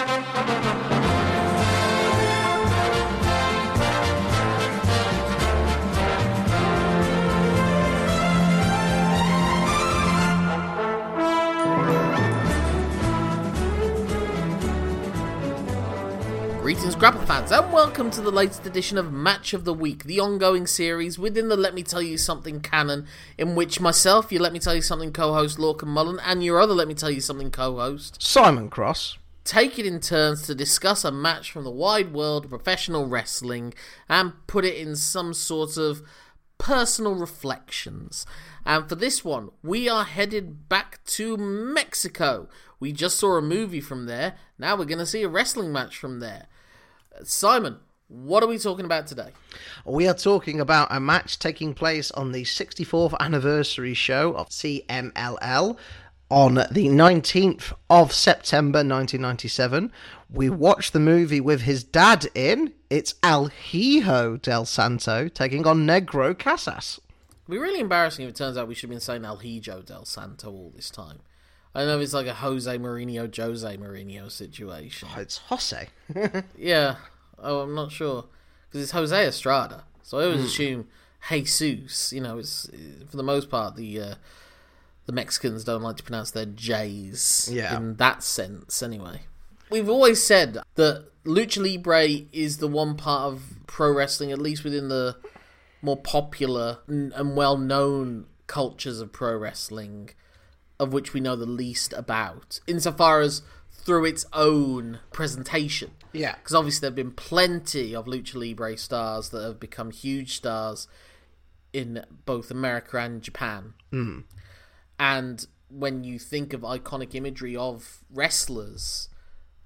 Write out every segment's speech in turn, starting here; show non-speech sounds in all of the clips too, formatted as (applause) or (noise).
Greetings, Grapple fans, and welcome to the latest edition of Match of the Week, the ongoing series within the Let Me Tell You Something canon, in which myself, your Let Me Tell You Something co host Lorcan Mullen, and your other Let Me Tell You Something co host, Simon Cross. Take it in turns to discuss a match from the wide world of professional wrestling and put it in some sort of personal reflections. And for this one, we are headed back to Mexico. We just saw a movie from there. Now we're going to see a wrestling match from there. Simon, what are we talking about today? We are talking about a match taking place on the 64th anniversary show of CMLL on the 19th of September 1997. We watched the movie with his dad in. It's El Hijo del Santo taking on Negro Casas. It'd be really embarrassing if it turns out we should have been saying El Hijo del Santo all this time. I know it's like a Jose Mourinho, Jose Mourinho situation. It's Jose. (laughs) Yeah. Oh, I'm not sure because it's Jose Estrada, so I always assume Jesus. You know, it's for the most part the uh, the Mexicans don't like to pronounce their J's. Yeah. In that sense, anyway. We've always said that lucha libre is the one part of pro wrestling, at least within the more popular and and well-known cultures of pro wrestling, of which we know the least about, insofar as through its own presentation Yeah. because obviously there have been plenty of lucha libre stars that have become huge stars in both America and Japan. Mm. And when you think of iconic imagery of wrestlers,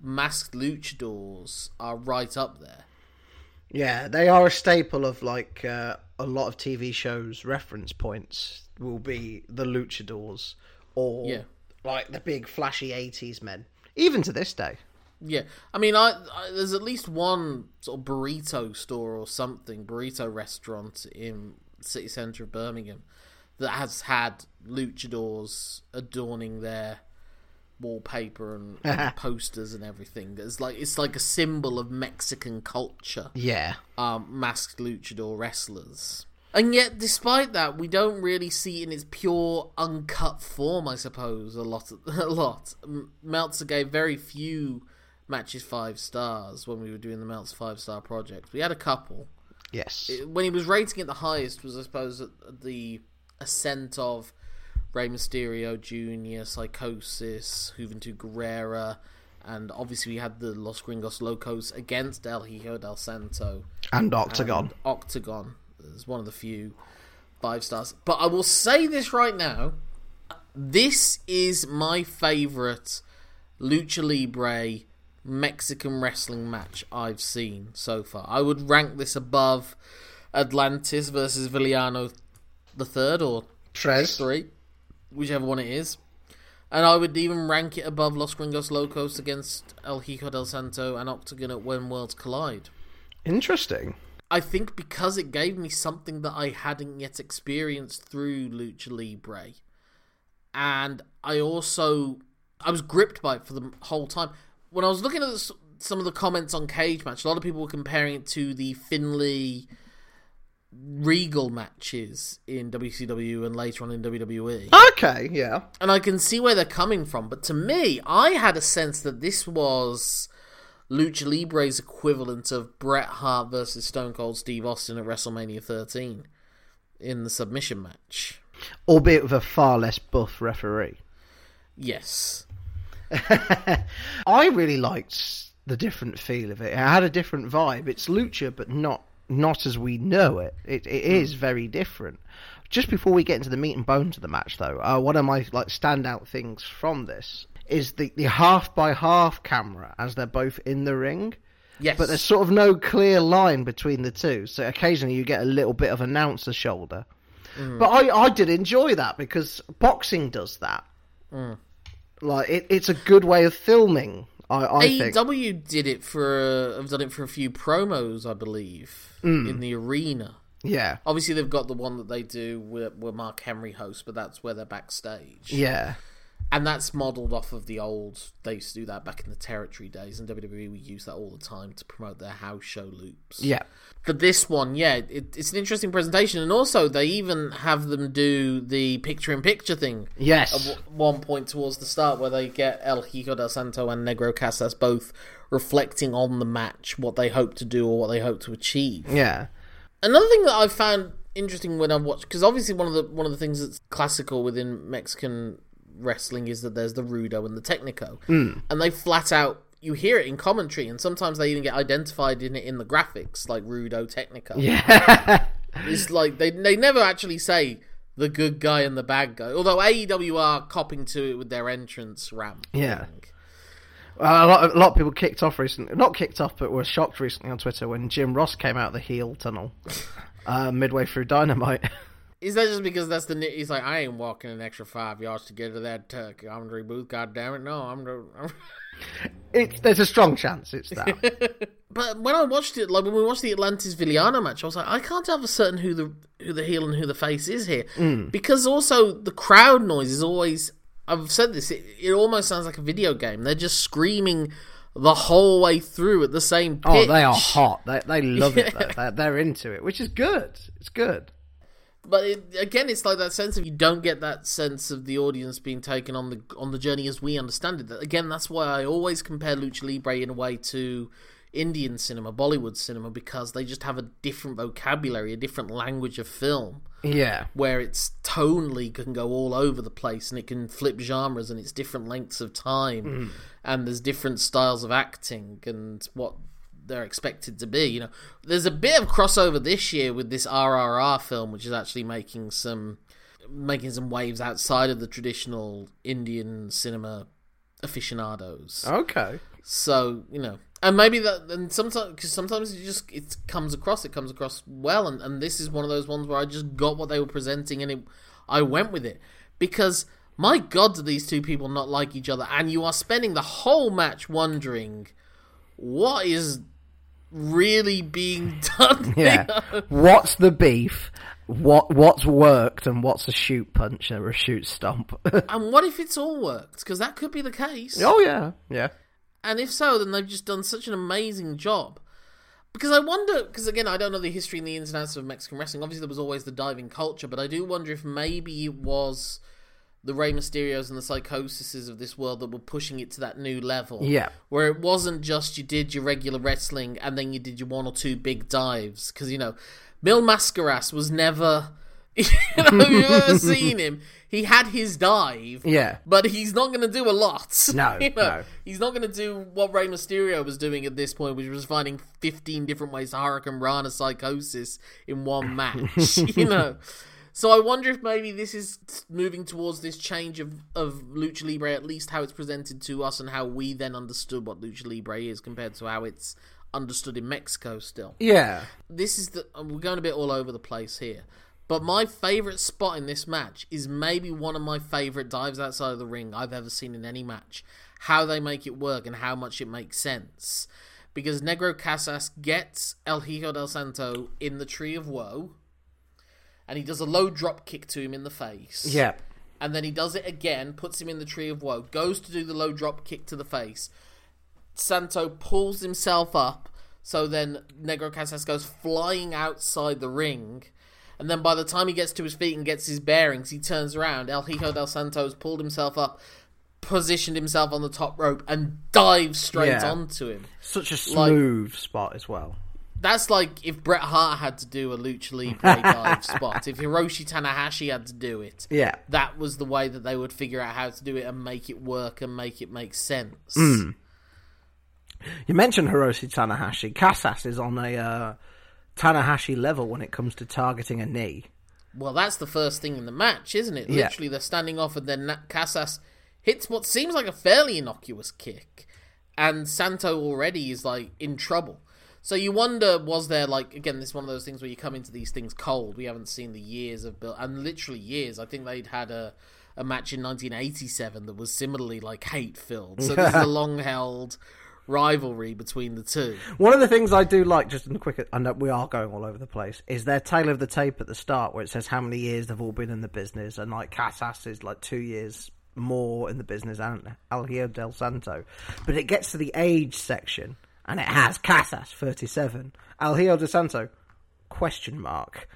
masked luchadors are right up there. Yeah, they are a staple of like uh, a lot of TV shows. Reference points will be the luchadors or Yeah. like the big flashy 80s men. Even to this day. Yeah, I mean, I, I there's at least one sort of burrito store or something, burrito restaurant in city centre of Birmingham that has had luchadors adorning their wallpaper and, and (laughs) posters and everything. It's like it's like a symbol of Mexican culture. Yeah. Um, masked luchador wrestlers. And yet, despite that, we don't really see it in its pure, uncut form. I suppose a lot, (laughs) a lot. Meltzer gave very few matches five stars when we were doing the Meltzer five star project. We had a couple. Yes. When he was rating it the highest was, I suppose, at the ascent of Rey Mysterio Jr., Psychosis, Juventud Guerrera, and obviously we had the Los Gringos Locos against El Hijo del Santo. and Octagon. And Octagon is one of the few five stars. But I will say this right now: this is my favorite lucha libre Mexican wrestling match I've seen so far. I would rank this above Atlantis versus Villano the third or Tres. three, whichever one it is. And I would even rank it above Los Gringos Locos against El Hijo del Santo and Octagon at When Worlds Collide. Interesting. I think because it gave me something that I hadn't yet experienced through Lucha Libre. And I also I was gripped by it for the whole time. When I was looking at some of the comments on Cage Match, a lot of people were comparing it to the Finlay Regal matches in WCW and later on in WWE. Okay, yeah. And I can see where they're coming from, but to me, I had a sense that this was Lucha Libre's equivalent of Bret Hart versus Stone Cold Steve Austin at WrestleMania 13 in the submission match. Albeit with a far less buff referee. Yes. (laughs) I really liked the different feel of it. It had a different vibe. It's lucha, but not not as we know it. It it is very different. Just before we get into the meat and bones of the match, though, uh, one of my like standout things from this is the the half by half camera as they're both in the ring. Yes. But there's sort of no clear line between the two, so occasionally you get a little bit of announcer shoulder. But I, I did enjoy that because boxing does that. Mm. Like it, it's a good way of filming. I, I think. AEW did it for have done it for a few promos, I believe, mm. in the arena. Yeah, Obviously, they've got the one that they do where, where Mark Henry hosts, but that's where they're backstage. yeah, and that's modelled off of the old. They used to do that back in the territory days, and WWE would use that all the time to promote their house show loops. Yeah. For this one, yeah, it, it's an interesting presentation, and also they even have them do the picture-in-picture thing Yes. at one point towards the start where they get El Hijo del Santo and Negro Casas both reflecting on the match, what they hope to do or what they hope to achieve. Yeah. Another thing that I found interesting when I watched, because obviously one of the one of the things that's classical within Mexican wrestling is that there's the rudo and the technico, mm. and they flat out you hear it in commentary, and sometimes they even get identified in it in the graphics, like rudo technico. Yeah. (laughs) It's like they they never actually say the good guy and the bad guy. Although AEW are copping to it with their entrance ramp. Yeah. Well, a lot, a lot of people kicked off recently. Not kicked off, but were shocked recently on Twitter when Jim Ross came out of the heel tunnel (laughs) uh, midway through Dynamite. (laughs) Is that just because that's the? He's like, I ain't walking an extra five yards to get to that uh, Andre Booth. God damn it, no, I'm. I'm... (laughs) it's, there's a strong chance it's that. (laughs) But when I watched it, like when we watched the Atlantis Villano match, I was like, I can't tell for certain who the who the heel and who the face is here, because also the crowd noise is always. I've said this. It, it almost sounds like a video game. They're just screaming the whole way through at the same pitch. oh, they are hot. They, they love it. (laughs) They're, they're into it, which is good. It's good. But it, again, it's like that sense of you don't get that sense of the audience being taken on the on the journey as we understand it. Again, that's why I always compare lucha libre in a way to Indian cinema, Bollywood cinema, because they just have a different vocabulary, a different language of film, Yeah. where it's tonally can go all over the place and it can flip genres and it's different lengths of time, mm. and there's different styles of acting and what they're expected to be. You know, there's a bit of crossover this year with this RRR film, which is actually making some making some waves outside of the traditional Indian cinema aficionados. Okay. So you know, and maybe that, and sometimes because sometimes it just it comes across, it comes across well, and and this is one of those ones where I just got what they were presenting and it, I went with it because my God, do these two people not like each other? And you are spending the whole match wondering what is really being (laughs) done. Yeah. what's the beef? What what's worked and what's a shoot punch or a shoot stomp? (laughs) and what if it's all worked? Because that could be the case. oh yeah, yeah. And if so, then they've just done such an amazing job. Because I wonder, because again, I don't know the history and the ins and outs of Mexican wrestling. Obviously, there was always the diving culture, but I do wonder if maybe it was the Rey Mysterios and the Psychosises of this world that were pushing it to that new level. Yeah. Where it wasn't just you did your regular wrestling and then you did your one or two big dives. Because, you know, Mil Mascaras was never. (laughs) You know, you've ever (laughs) seen him, he had his dive. Yeah. But he's not going to do a lot. (laughs) No, You know, no. He's not going to do what Rey Mysterio was doing at this point, which was finding 15 different ways to Hurricane Rana Psychosis in one match. you know? So I wonder if maybe this is moving towards this change of, of Lucha Libre, at least how it's presented to us and how we then understood what Lucha Libre is compared to how it's understood in Mexico still Yeah. this is the uh, we're going a bit all over the place here. But my favorite spot in this match is maybe one of my favorite dives outside of the ring I've ever seen in any match. How they make it work and how much it makes sense. Because Negro Casas gets El Hijo del Santo in the Tree of Woe, and he does a low drop kick to him in the face Yeah. and then he does it again, puts him in the tree of woe, goes to do the low drop kick to the face. Santo pulls himself up, so then Negro Casas goes flying outside the ring. And then by the time he gets to his feet and gets his bearings, he turns around. El Hijo del Santos pulled himself up, positioned himself on the top rope, and dives straight Yeah. onto him. Such a smooth spot as well. That's like if Bret Hart had to do a Lucha Libre (laughs) dive spot. If Hiroshi Tanahashi had to do it, Yeah. that was the way that they would figure out how to do it and make it work and make it make sense. You mentioned Hiroshi Tanahashi. Casas is on a uh, Tanahashi level when it comes to targeting a knee. Well, that's the first thing in the match, isn't it? Yeah. Literally, they're standing off, and then Casas hits what seems like a fairly innocuous kick, and Santo already is like in trouble. So you wonder, was there like again? This is one of those things where you come into these things cold. We haven't seen the years of build, and literally years. I think they'd had a a match in 1987 that was similarly like hate filled. So this is a (laughs) long held rivalry between the two. One of the things I do like, just in the quick, I know we are going all over the place, is their tail of the tape at the start where it says how many years they've all been in the business, and like Casas is like two years more in the business and El del Santo. But it gets to the age section and it has Casas 37, El de Santo question mark.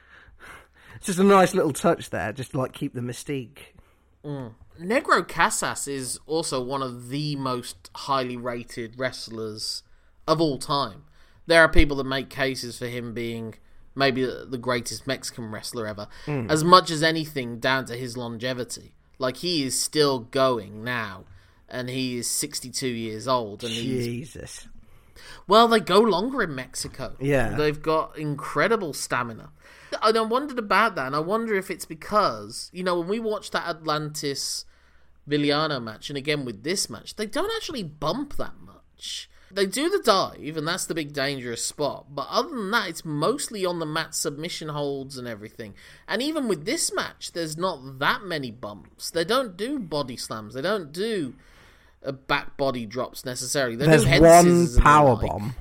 It's just a nice little touch there, just to, like keep the mystique. Mm. Negro Casas is also one of the most highly rated wrestlers of all time. There are people that make cases for him being maybe the greatest Mexican wrestler ever, mm. as much as anything down to his longevity. Like he is still going now, and he is 62 years old, and he's Jesus. Well, they go longer in Mexico. Yeah. They've got incredible stamina. And I wondered about that, and I wonder if it's because, you know, when we watched that Atlantis Villano match, and again with this match, they don't actually bump that much. They do the dive, and that's the big dangerous spot. But other than that, it's mostly on the mat submission holds and everything. And even with this match, there's not that many bumps. They don't do body slams. They don't do uh, back body drops necessarily. They There's one power like. bomb.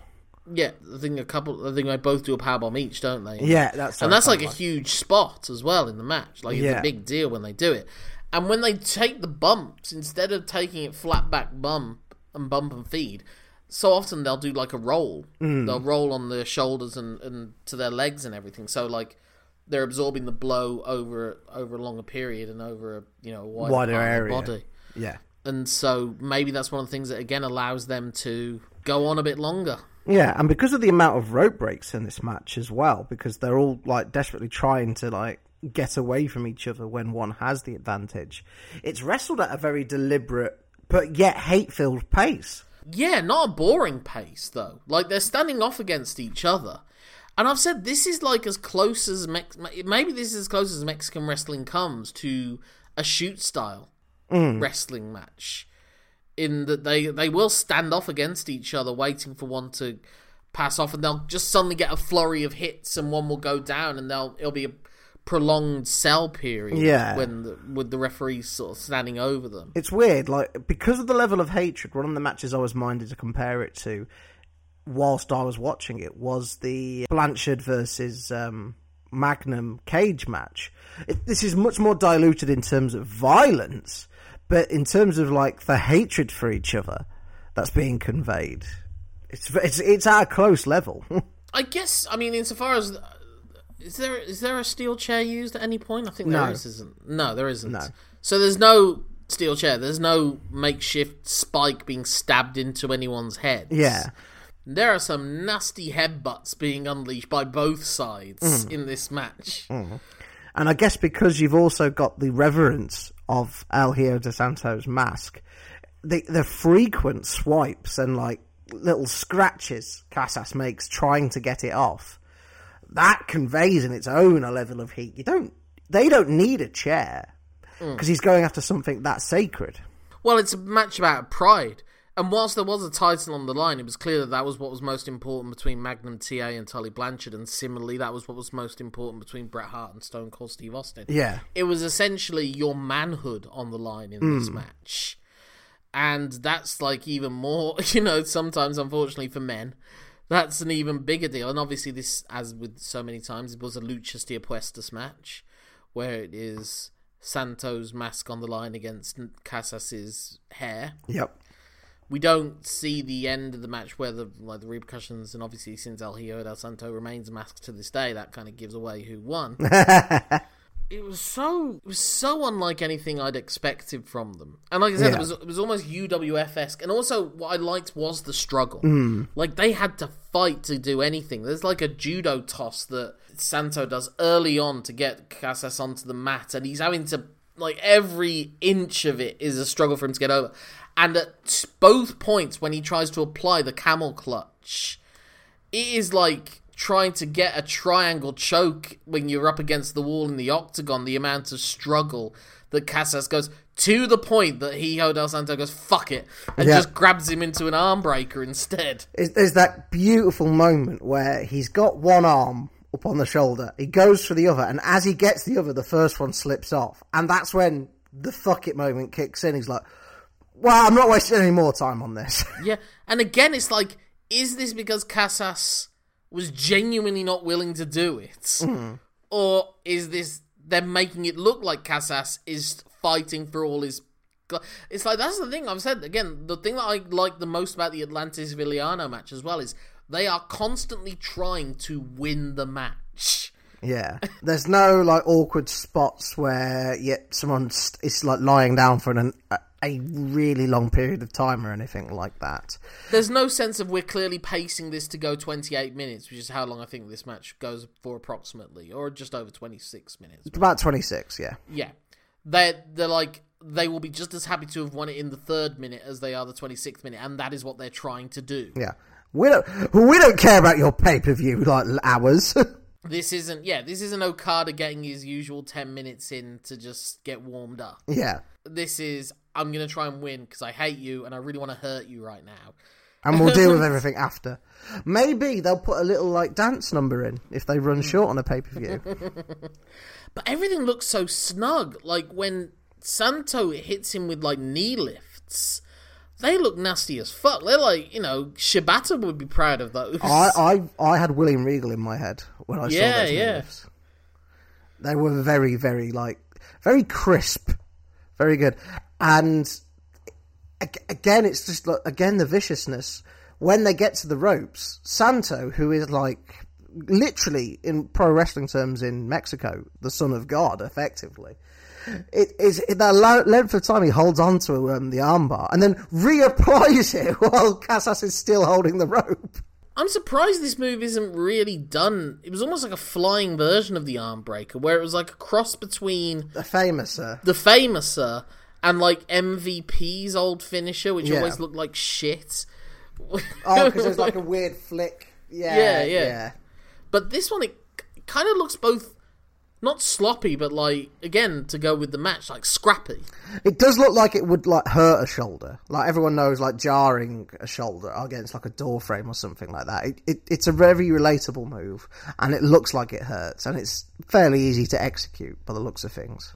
Yeah, I think a couple. I think they both do a power bomb each, don't they? Yeah, that's and that's like a huge spot as well in the match. Like it's Yeah. a big deal when they do it. And when they take the bumps instead of taking it flat back bump and bump and feed, so often they'll do like a roll. Mm. They'll roll on their shoulders and, and to their legs and everything. So like they're absorbing the blow over over a longer period and over a you know a wider, Wider area. body. Yeah. And so maybe that's one of the things that again allows them to go on a bit longer. Yeah, and because of the amount of rope breaks in this match as well, because they're all like desperately trying to like get away from each other when one has the advantage, it's wrestled at a very deliberate but yet hate-filled pace. Yeah, not a boring pace though. Like they're standing off against each other, and I've said this is like as close as Mex- maybe this is as close as Mexican wrestling comes to a shoot style wrestling match. In that they they will stand off against each other, waiting for one to pass off, and they'll just suddenly get a flurry of hits, and one will go down, and they'll it'll be a prolonged sell period. Yeah. when the, with the referees sort of standing over them. It's weird, like because of the level of hatred. One of the matches I was minded to compare it to, whilst I was watching it, was the Blanchard versus um, Magnum cage match. It, this is much more diluted in terms of violence, but in terms of like the hatred for each other that's being conveyed, it's it's it's at a close level. (laughs) I guess. I mean, insofar as is there is there a steel chair used at any point? I think there No. is, isn't? No, there isn't. No. So there's no steel chair. There's no makeshift spike being stabbed into anyone's head. yeah, There are some nasty headbutts being unleashed by both sides Mm. in this match. And I guess because you've also got the reverence of El Hijo de Santos mask, the the frequent swipes and like little scratches Casas makes trying to get it off, that conveys in its own a level of heat. You don't, they don't need a chair mm. because he's going after something that sacred. Well, it's a match about pride. And whilst there was a title on the line, it was clear that that was what was most important between Magnum TA and Tully Blanchard, and similarly, that was what was most important between Bret Hart and Stone Cold Steve Austin. Yeah, It was essentially your manhood on the line in this mm. match. And that's like even more, (laughs) you know, sometimes, unfortunately, for men, that's an even bigger deal. And obviously, this, as with so many times, it was a Luchas de Apuestas match where it is Santos' mask on the line against Casas's hair yep, we don't see the end of the match where the like the repercussions and obviously since El Hijo del Santo remains masked to this day, that kind of gives away who won. (laughs) (laughs) it was so it was so unlike anything I'd expected from them. And like I said, Yeah. it was it was almost UWF esque. And also what I liked was the struggle. Hmm. Like they had to fight to do anything. There's like a judo toss that Santo does early on to get Casas onto the mat and he's having to like every inch of it is a struggle for him to get over. And at both points when he tries to apply the camel clutch, it is like trying to get a triangle choke when you're up against the wall in the octagon, the amount of struggle that Casas goes to the point that Hijo del Santo goes, fuck it, and Yeah. just grabs him into an arm breaker instead. There's that beautiful moment where he's got one arm up on the shoulder, he goes for the other, and as he gets the other, the first one slips off, and that's when the fuck it moment kicks in. He's like, "Well, I'm not wasting any more time on this." (laughs) Yeah, and again, it's like, is this because Casas was genuinely not willing to do it? Mm. Or is this them making it look like Casas is fighting for all his It's like that's the thing I've said again. The thing that I like the most about the Atlantis Villano match as well is they are constantly trying to win the match. Yeah, there's no like awkward spots where yet someone is like lying down for an, uh, a, really long period of time or anything like that. There's no sense of we're clearly pacing this to go 28 minutes, which is how long I think this match goes for approximately, or just over 26 minutes. About 26, yeah. Yeah, They're, they're like they will be just as happy to have won it in the third minute as they are the 26th minute, and that is what they're trying to do. Yeah, we don't we don't care about your pay per view like hours. (laughs) This isn't, yeah, this isn't Okada getting his usual 10 minutes in to just get warmed up. Yeah. This is, I'm going to try and win because I hate you and I really want to hurt you right now. And we'll deal with (laughs) everything after. Maybe they'll put a little, like, dance number in if they run short on a pay per view. (laughs) but everything looks so snug. Like, when Santo hits him with, like, knee lifts they look nasty as fuck. They're like, you know, Shibata would be proud of those. I, I, I had William Regal in my head when I yeah, saw those yeah. moves. They were very, very like very crisp, very good. And again, it's just like again the viciousness when they get to the ropes. Santo, who is like literally in pro wrestling terms in Mexico, the son of God, effectively it is that length of time he holds on to um, the armbar and then reapplies it (laughs) while Casas is still holding the rope. I'm surprised this move isn't really done. It was almost like a flying version of the arm breaker, where it was like a cross between the famouser, the famouser, and like MVP's old finisher, which Yeah. always looked like shit. Oh, because there's (laughs) like a weird flick. Yeah, Yeah, yeah, yeah. But this one, it kind of looks both not sloppy, but like again to go with the match, like scrappy. It does look like it would like hurt a shoulder. Like everyone knows, like jarring a shoulder against like a door frame or something like that. It, it, it's a very relatable move, and it looks like it hurts, and it's fairly easy to execute by the looks of things.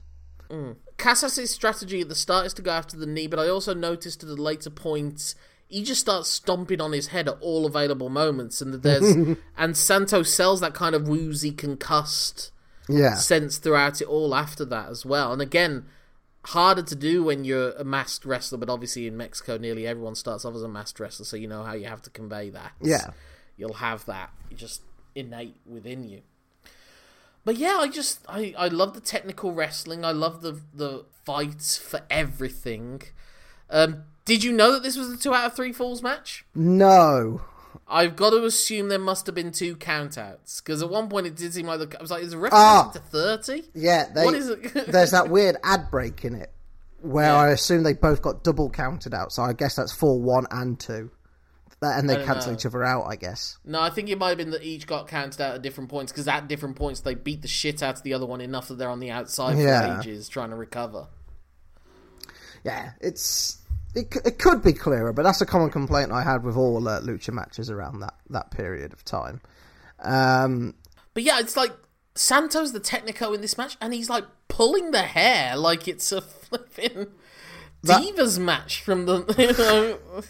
Casas' strategy at the start is to go after the knee, but I also noticed at the later points he just starts stomping on his head at all available moments, and that there's (laughs) and Santos sells that kind of woozy, concussed Yeah, sense throughout it all after that as well. And again, harder to do when you're a masked wrestler, but obviously in Mexico, nearly everyone starts off as a masked wrestler, so you know how you have to convey that. Yeah. you'll have that just innate within you. But yeah, I just I, I love the technical wrestling. I love the the fights for everything. Um, did you know that this was a two out of three falls match? no, I've got to assume there must have been two countouts because at one point it did seem like the, I was like, is the ref Ah. to thirty? yeah. They, What is it? (laughs) there's that weird ad break in it where I assume they both got double counted out. So I guess that's four, one, and two. And they cancel know. each other out, I guess. No, I think it might have been that each got counted out at different points because at different points they beat the shit out of the other one enough that they're on the outside Yeah. for ages trying to recover. Yeah, it's it, it could be clearer, but that's a common complaint I had with all uh, lucha matches around that that period of time. Um, But yeah, it's like Santos the Technico in this match, and he's like pulling the hair like it's a (laughs) flipping That- Divas match from the (laughs) you know,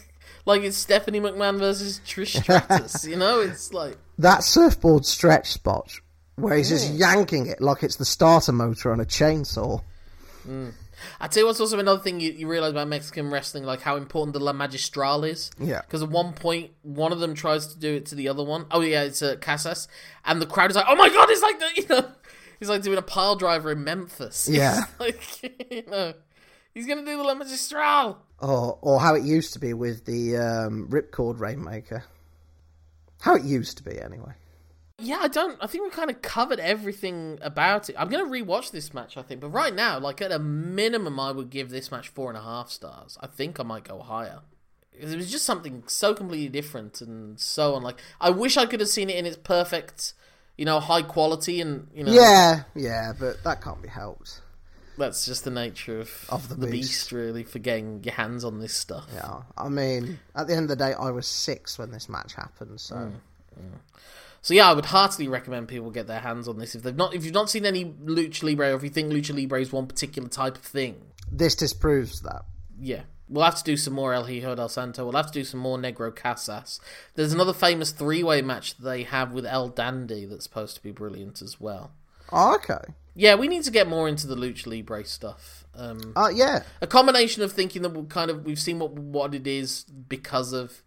like it's Stephanie McMahon versus Trish Stratus. you know, it's like that surfboard stretch spot where he's just yanking it like it's the starter motor on a chainsaw. I tell you what's also another thing you, you realize about Mexican wrestling, like how important the La Magistral is. Yeah. Because at one point, one of them tries to do it to the other one. Oh yeah, it's uh, Casas, and the crowd is like, "Oh my god!" It's like the (laughs) you know, he's like doing a pile driver in Memphis. (laughs) Yeah. It's like (laughs) you know, he's gonna do the La Magistral. Or, or how it used to be with the um, Ripcord Rainmaker. How it used to be, anyway. Yeah, I don't. I think we kind of covered everything about it. I'm gonna rewatch this match, I think, but right now, like at a minimum, I would give this match four and a half stars. I think I might go higher. It was just something so completely different and so on. Like, I wish I could have seen it in its perfect, you know, high quality, and you know, Yeah, yeah, but that can't be helped. That's just the nature of Of the the beast. beast, really, for getting your hands on this stuff. Yeah, I mean, at the end of the day, I was six when this match happened, so mm, mm. So yeah, I would heartily recommend people get their hands on this if they've not if you've not seen any lucha libre or if you think lucha libre is one particular type of thing. this disproves that. Yeah. We'll have to do some more El Hijo del Santo. We'll have to do some more Negro Casas. There's another famous three way match they have with El Dandy that's supposed to be brilliant as well. Oh, okay. Yeah, we need to get more into the lucha libre stuff. Um, Uh, yeah. a combination of thinking that we kind of we've seen what what it is because of,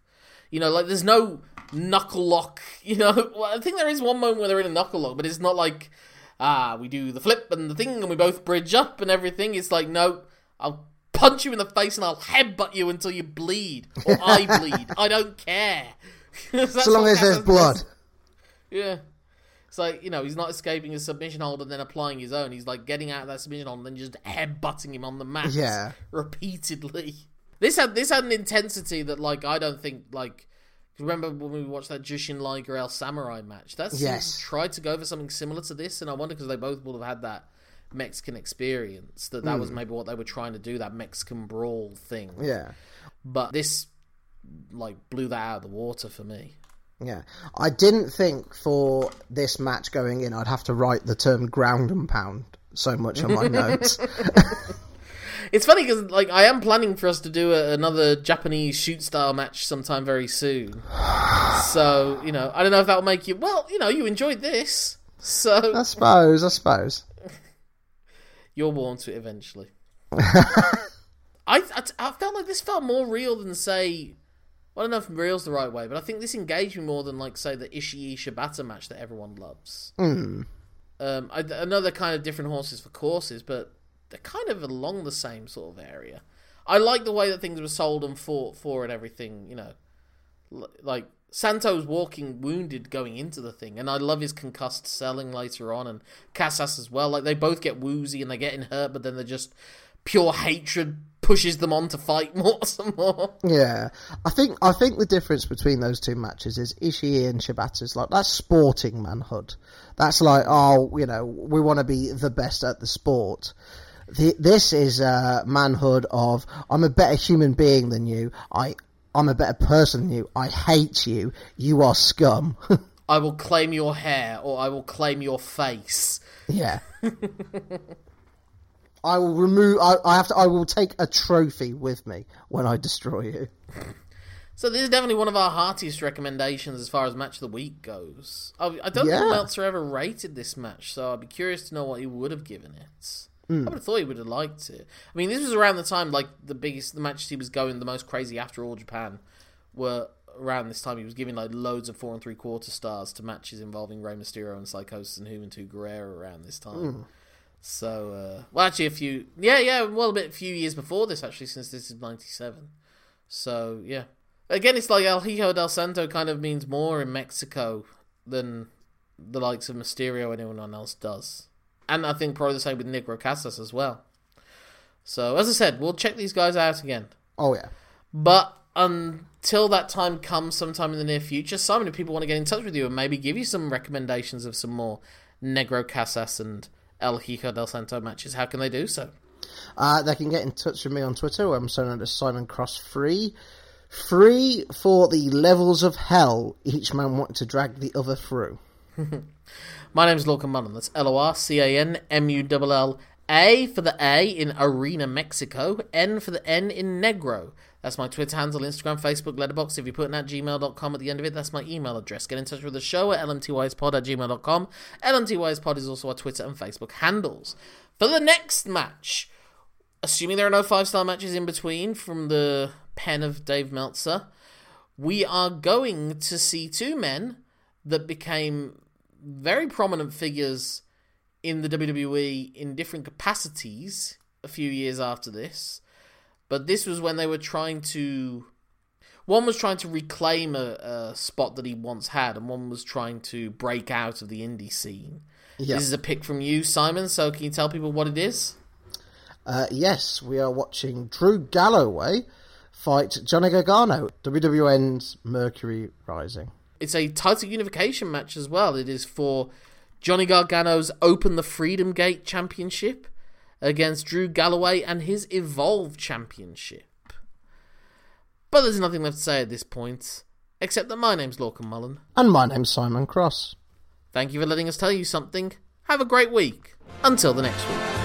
you know, like there's no knuckle lock. (laughs) You know, well, I think there is one moment where they're in a knuckle lock, but it's not like ah we do the flip and the thing and we both bridge up and everything. It's like no, I'll punch you in the face and I'll headbutt you until you bleed or I (laughs) bleed. I don't care. (laughs) So long as there's blood. Yeah. It's like, you know, he's not escaping his submission hold and then applying his own. He's like getting out of that submission hold and then just headbutting him on the mat Yeah. (laughs) repeatedly. This had this had an intensity that like I don't think like remember when we watched that Jushin Liger El Samurai match? That's Yes. tried to go for something similar to this and I wonder because they both would have had that Mexican experience that that Hmm. was maybe what they were trying to do that Mexican brawl thing. Yeah. But this like blew that out of the water for me. Yeah. I didn't think for this match going in I'd have to write the term ground and pound so much on my (laughs) notes. It's funny because like I am planning for us to do a, another Japanese shoot style match sometime very soon. (sighs) So you know, I don't know if that will make you. Well, you know, you enjoyed this, so I suppose, I suppose. (laughs) you'll warm to it eventually. (laughs) I, I I felt like this felt more real than say. I don't know if real's the right way, but I think this engaged me more than like say the Ishii Shibata match that everyone loves. Hmm. Um, I, I know they're kind of different horses for courses, but they're kind of along the same sort of area. I like the way that things were sold and fought for and everything. You know, L- like Santo's walking wounded going into the thing, and I love his concussed selling later on, and Casas as well. Like they both get woozy and they're getting hurt, but then they're just pure hatred pushes them on to fight (laughs) more some more. Yeah, I think I think the difference between those two matches is Ishii and Shibata's like that's sporting manhood. That's like oh you know we want to be the best at the sport. The, this is uh, manhood of I'm a better human being than you. I I'm a better person than you. I hate you. You are scum. (laughs) I will claim your hair, or I will claim your face. yeah. (laughs) I will remove. I, I have to. I will take a trophy with me when I destroy you. So this is definitely one of our heartiest recommendations as far as match of the week goes. I, I don't Yeah. think Meltzer ever rated this match, so I'd be curious to know what he would have given it. Hmm. I would have thought he would have liked it. I mean, this was around the time like the biggest, the matches he was going the most crazy after All Japan were around this time. He was giving like loads of four and three quarter stars to matches involving Rey Mysterio and Psychosis and Juventud Guerrera around this time. Hmm. So, uh, well, actually, a few, yeah, yeah, well, a bit, a few years before this, actually, since this is '97. So, yeah, again, it's like El Hijo del Santo kind of means more in Mexico than the likes of Mysterio and anyone else does, and I think probably the same with Negro Casas as well. So, as I said, we'll check these guys out again. Oh yeah. But until that time comes sometime in the near future, Simon, if people want to get in touch with you and maybe give you some recommendations of some more Negro Casas and El Hijo del Santo matches, how can they do so? Uh, they can get in touch with me on Twitter, where I'm so known as Simon Cross Free. Free for the levels of hell each man wanted to drag the other through. (laughs) My name's Lorcan Mullen. That's L O R C A N M U L L A for the A in Arena, Mexico, N for the N in Negro. That's my Twitter handle, Instagram, Facebook, Letterboxd. If you're putting at gmail.com at the end of it, that's my email address. Get in touch with the show at lmtyspod at gmail.com. lmtyspod is also our Twitter and Facebook handles. For the next match, assuming there are no five star matches in between from the pen of Dave Meltzer, we are going to see two men that became very prominent figures in the WWE in different capacities a few years after this. But this was when they were trying to. One was trying to reclaim a, a spot that he once had, and one was trying to break out of the indie scene. Yeah. This is a pick from you, Simon, so can you tell people what it is? Uh, yes, we are watching Drew Galloway fight Johnny Gargano, WWN's Mercury Rising. It's a title unification match as well. It is for Johnny Gargano's Open the Freedom Gate Championship against Drew Galloway and his Evolve Championship. But there's nothing left to say at this point, except that my name's Lorcan Mullen. And my name's Simon Cross. Thank you for letting us tell you something. Have a great week. Until the next week.